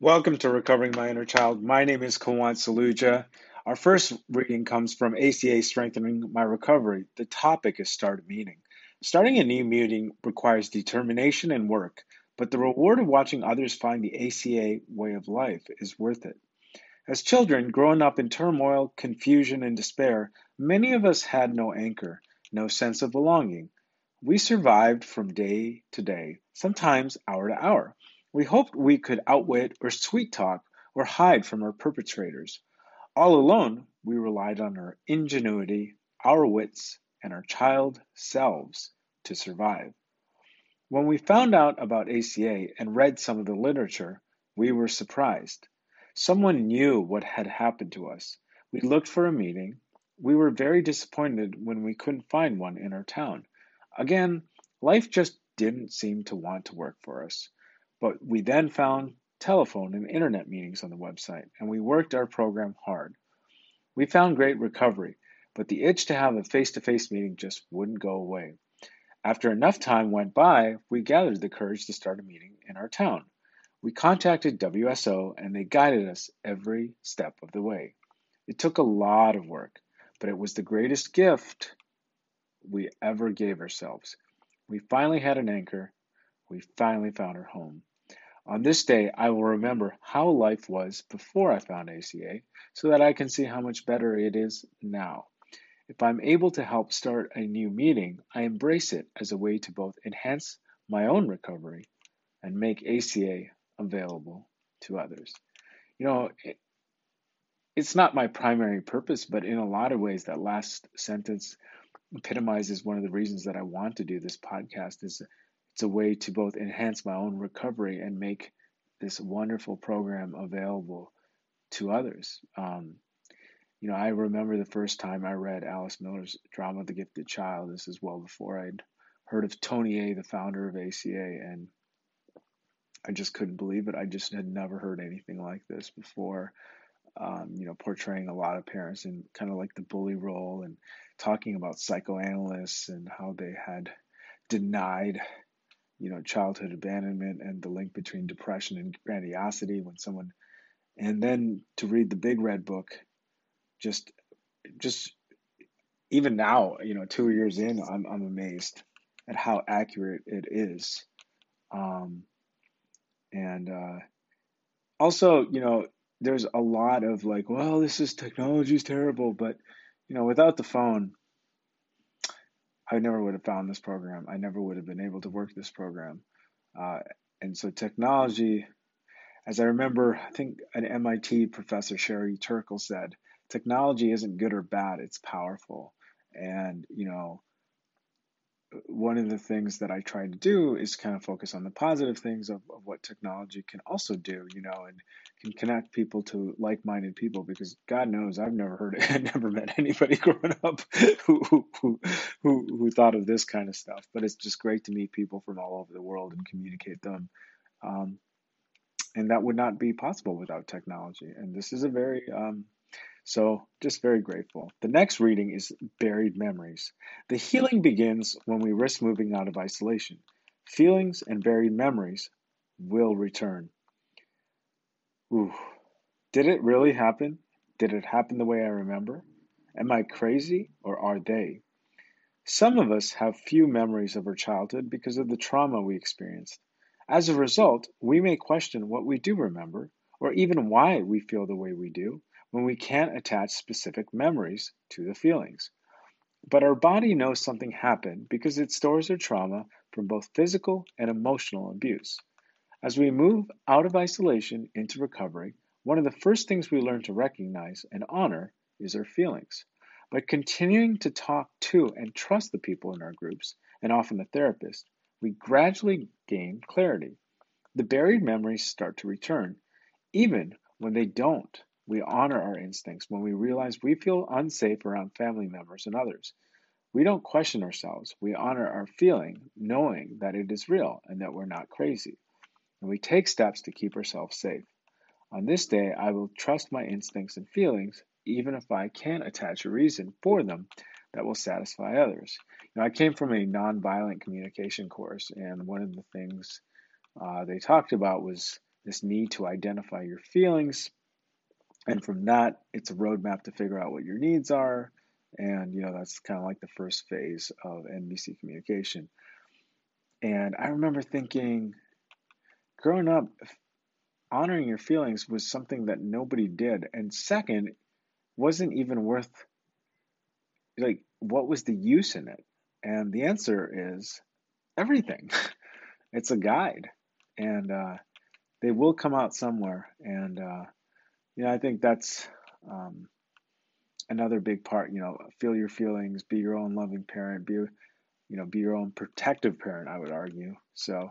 Welcome to Recovering My Inner Child. My name is Kawan Saluja. Our first reading comes from ACA Strengthening My Recovery. The topic is Start a Meeting. Starting a new meeting requires determination and work, but the reward of watching others find the ACA way of life is worth it. As children, growing up in turmoil, confusion, and despair, many of us had no anchor, no sense of belonging. We survived from day to day, sometimes hour to hour. We hoped we could outwit or sweet talk or hide from our perpetrators. All alone, we relied on our ingenuity, our wits, and our child selves to survive. When we found out about ACA and read some of the literature, we were surprised. Someone knew what had happened to us. We looked for a meeting. We were very disappointed when we couldn't find one in our town. Again, life just didn't seem to want to work for us. But we then found telephone and internet meetings on the website, and we worked our program hard. We found great recovery, but the itch to have a face to face meeting just wouldn't go away. After enough time went by, we gathered the courage to start a meeting in our town. We contacted WSO and they guided us every step of the way. It took a lot of work, but it was the greatest gift we ever gave ourselves. We finally had an anchor. We finally found our home. On this day, I will remember how life was before I found ACA so that I can see how much better it is now. If I'm able to help start a new meeting, I embrace it as a way to both enhance my own recovery and make ACA available to others. You know, it, it's not my primary purpose, but in a lot of ways, that last sentence epitomizes one of the reasons that I want to do this podcast is it's a way to both enhance my own recovery and make this wonderful program available to others. Um, you know, I remember the first time I read Alice Miller's drama, The Gifted Child. This is well before I'd heard of Tony A, the founder of ACA, and I just couldn't believe it. I just had never heard anything like this before. Um, you know, portraying a lot of parents in kind of like the bully role and talking about psychoanalysts and how they had denied you know, childhood abandonment and the link between depression and grandiosity when someone, and then to read the big red book, just, just even now, you know, two years in, I'm, I'm amazed at how accurate it is. Um, and uh, also, you know, there's a lot of like, well, this is technology is terrible, but you know, without the phone, I never would have found this program. I never would have been able to work this program. Uh, and so technology, as I remember, I think an MIT professor, Sherry Turkle, said, technology isn't good or bad, it's powerful. And, you know, one of the things that I try to do is kind of focus on the positive things of, of what technology can also do, you know, and can connect people to like-minded people because God knows I've never heard it, I never met anybody growing up who, who, who, who, thought of this kind of stuff. But it's just great to meet people from all over the world and communicate them. Um, and that would not be possible without technology. And this is a very um, so, just very grateful. The next reading is Buried Memories. The healing begins when we risk moving out of isolation. Feelings and buried memories will return. Ooh. Did it really happen? Did it happen the way I remember? Am I crazy or are they? Some of us have few memories of our childhood because of the trauma we experienced. As a result, we may question what we do remember or even why we feel the way we do when we can't attach specific memories to the feelings. But our body knows something happened because it stores our trauma from both physical and emotional abuse. As we move out of isolation into recovery, one of the first things we learn to recognize and honor is our feelings. By continuing to talk to and trust the people in our groups, and often the therapist, we gradually gain clarity. The buried memories start to return, even when they don't we honor our instincts when we realize we feel unsafe around family members and others. We don't question ourselves. We honor our feeling, knowing that it is real and that we're not crazy. And we take steps to keep ourselves safe. On this day, I will trust my instincts and feelings, even if I can't attach a reason for them that will satisfy others. Know, I came from a nonviolent communication course, and one of the things uh, they talked about was this need to identify your feelings. And from that, it's a roadmap to figure out what your needs are. And, you know, that's kind of like the first phase of NVC communication. And I remember thinking, growing up, honoring your feelings was something that nobody did. And second, wasn't even worth, like, what was the use in it? And the answer is everything. it's a guide. And uh, they will come out somewhere. And, uh, know, I think that's um, another big part, you know, feel your feelings, be your own loving parent, be, you know, be your own protective parent, I would argue. So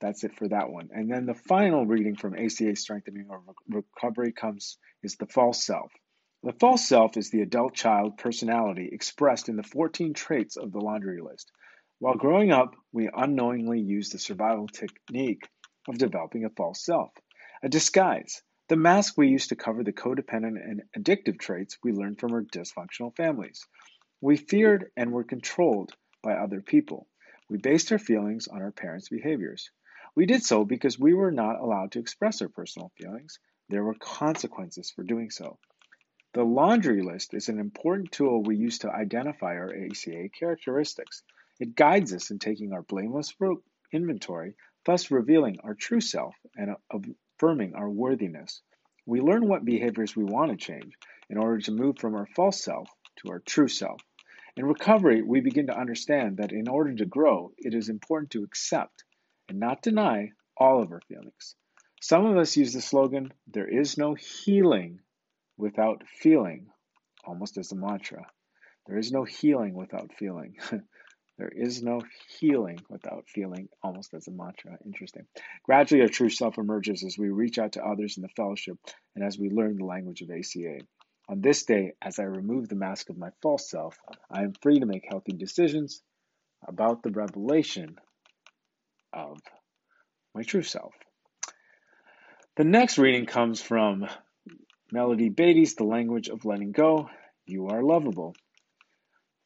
that's it for that one. And then the final reading from ACA Strengthening or Recovery comes is the false self. The false self is the adult child personality expressed in the 14 traits of the laundry list. While growing up, we unknowingly use the survival technique of developing a false self, a disguise, the mask we use to cover the codependent and addictive traits we learned from our dysfunctional families. We feared and were controlled by other people. We based our feelings on our parents' behaviors. We did so because we were not allowed to express our personal feelings. There were consequences for doing so. The laundry list is an important tool we use to identify our ACA characteristics. It guides us in taking our blameless inventory, thus revealing our true self and affirming our worthiness. We learn what behaviors we want to change in order to move from our false self to our true self. In recovery, we begin to understand that in order to grow, it is important to accept and not deny all of our feelings. Some of us use the slogan, there is no healing without feeling, almost as a mantra. There is no healing without feeling. there is no healing without feeling, almost as a mantra. Interesting. Gradually, our true self emerges as we reach out to others in the fellowship and as we learn the language of ACA. On this day, as I remove the mask of my false self, I am free to make healthy decisions about the revelation of my true self. The next reading comes from Melody Beattie's The Language of Letting Go. You are lovable.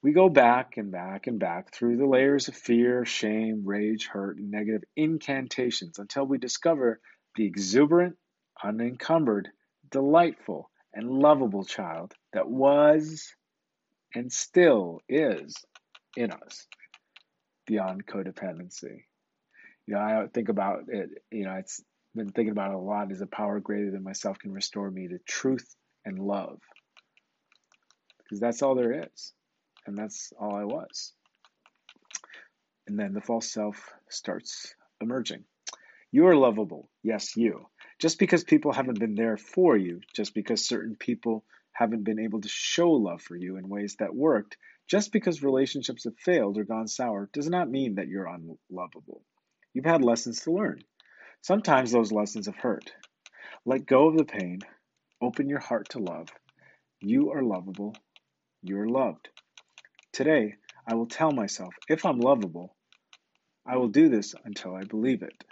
We go back and back and back through the layers of fear, shame, rage, hurt, and negative incantations until we discover the exuberant, unencumbered, delightful, and lovable child that was and still is in us beyond codependency you know, I think about it, you know, it's been thinking about it a lot is a power greater than myself can restore me to truth and love. Because that's all there is. And that's all I was. And then the false self starts emerging. You are lovable. Yes, you. Just because people haven't been there for you, just because certain people haven't been able to show love for you in ways that worked, just because relationships have failed or gone sour, does not mean that you're unlovable. You've had lessons to learn. Sometimes those lessons have hurt. Let go of the pain. Open your heart to love. You are lovable. You are loved. Today, I will tell myself if I'm lovable, I will do this until I believe it.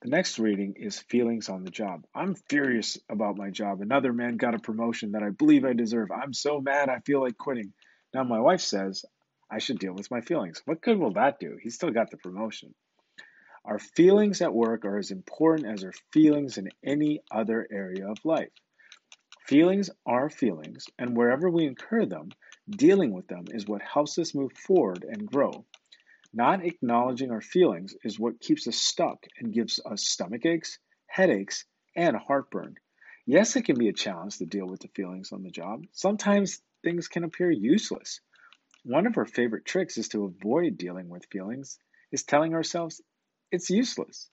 The next reading is Feelings on the Job. I'm furious about my job. Another man got a promotion that I believe I deserve. I'm so mad I feel like quitting. Now, my wife says I should deal with my feelings. What good will that do? He still got the promotion. Our feelings at work are as important as our feelings in any other area of life. Feelings are feelings, and wherever we incur them, dealing with them is what helps us move forward and grow. Not acknowledging our feelings is what keeps us stuck and gives us stomach aches, headaches, and heartburn. Yes, it can be a challenge to deal with the feelings on the job. Sometimes things can appear useless. One of our favorite tricks is to avoid dealing with feelings, is telling ourselves it's useless.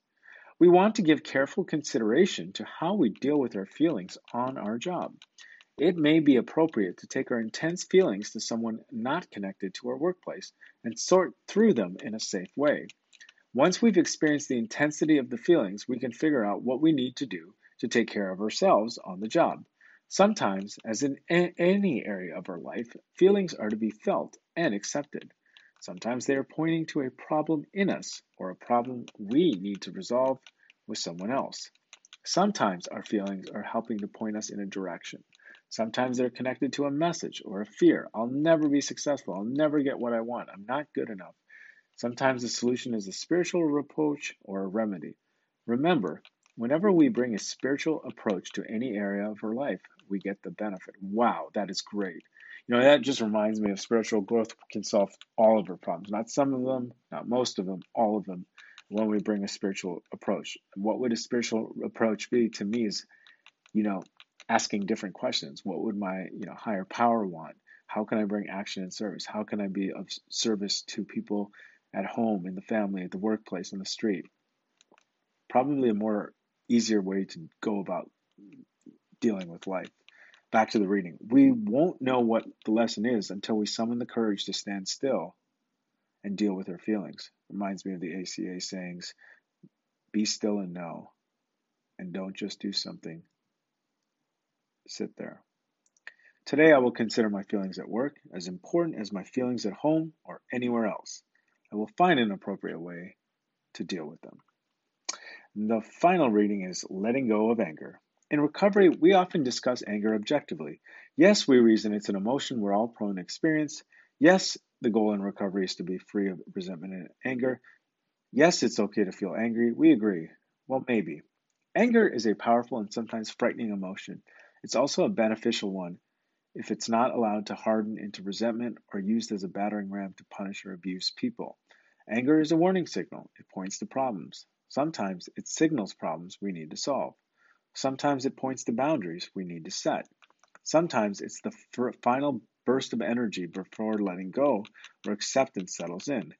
We want to give careful consideration to how we deal with our feelings on our job. It may be appropriate to take our intense feelings to someone not connected to our workplace and sort through them in a safe way. Once we've experienced the intensity of the feelings, we can figure out what we need to do to take care of ourselves on the job. Sometimes, as in any area of our life, feelings are to be felt and accepted. Sometimes they are pointing to a problem in us or a problem we need to resolve with someone else. Sometimes our feelings are helping to point us in a direction. Sometimes they're connected to a message or a fear. I'll never be successful. I'll never get what I want. I'm not good enough. Sometimes the solution is a spiritual approach or a remedy. Remember, whenever we bring a spiritual approach to any area of our life, we get the benefit. Wow, that is great. You know, that just reminds me of spiritual growth can solve all of our problems. Not some of them, not most of them, all of them, when we bring a spiritual approach. What would a spiritual approach be to me is, you know, asking different questions. What would my, you know, higher power want? How can I bring action and service? How can I be of service to people at home, in the family, at the workplace, on the street? Probably a more easier way to go about dealing with life. Back to the reading. We won't know what the lesson is until we summon the courage to stand still and deal with our feelings. Reminds me of the ACA sayings be still and know, and don't just do something, sit there. Today, I will consider my feelings at work as important as my feelings at home or anywhere else. I will find an appropriate way to deal with them. The final reading is Letting Go of Anger. In recovery, we often discuss anger objectively. Yes, we reason it's an emotion we're all prone to experience. Yes, the goal in recovery is to be free of resentment and anger. Yes, it's okay to feel angry. We agree. Well, maybe. Anger is a powerful and sometimes frightening emotion. It's also a beneficial one if it's not allowed to harden into resentment or used as a battering ram to punish or abuse people. Anger is a warning signal, it points to problems. Sometimes it signals problems we need to solve. Sometimes it points to boundaries we need to set. Sometimes it's the final burst of energy before letting go where acceptance settles in.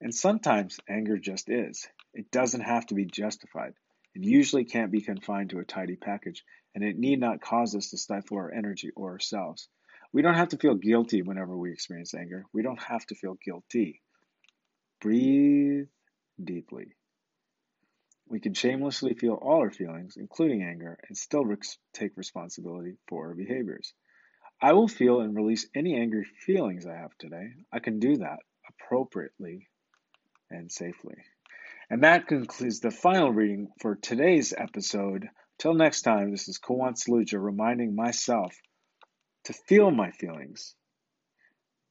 And sometimes anger just is. It doesn't have to be justified. It usually can't be confined to a tidy package, and it need not cause us to stifle our energy or ourselves. We don't have to feel guilty whenever we experience anger. We don't have to feel guilty. Breathe deeply. We can shamelessly feel all our feelings, including anger, and still take responsibility for our behaviors. I will feel and release any angry feelings I have today. I can do that appropriately and safely. And that concludes the final reading for today's episode. Till next time, this is Kawan Saluja reminding myself to feel my feelings,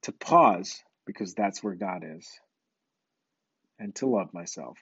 to pause because that's where God is, and to love myself.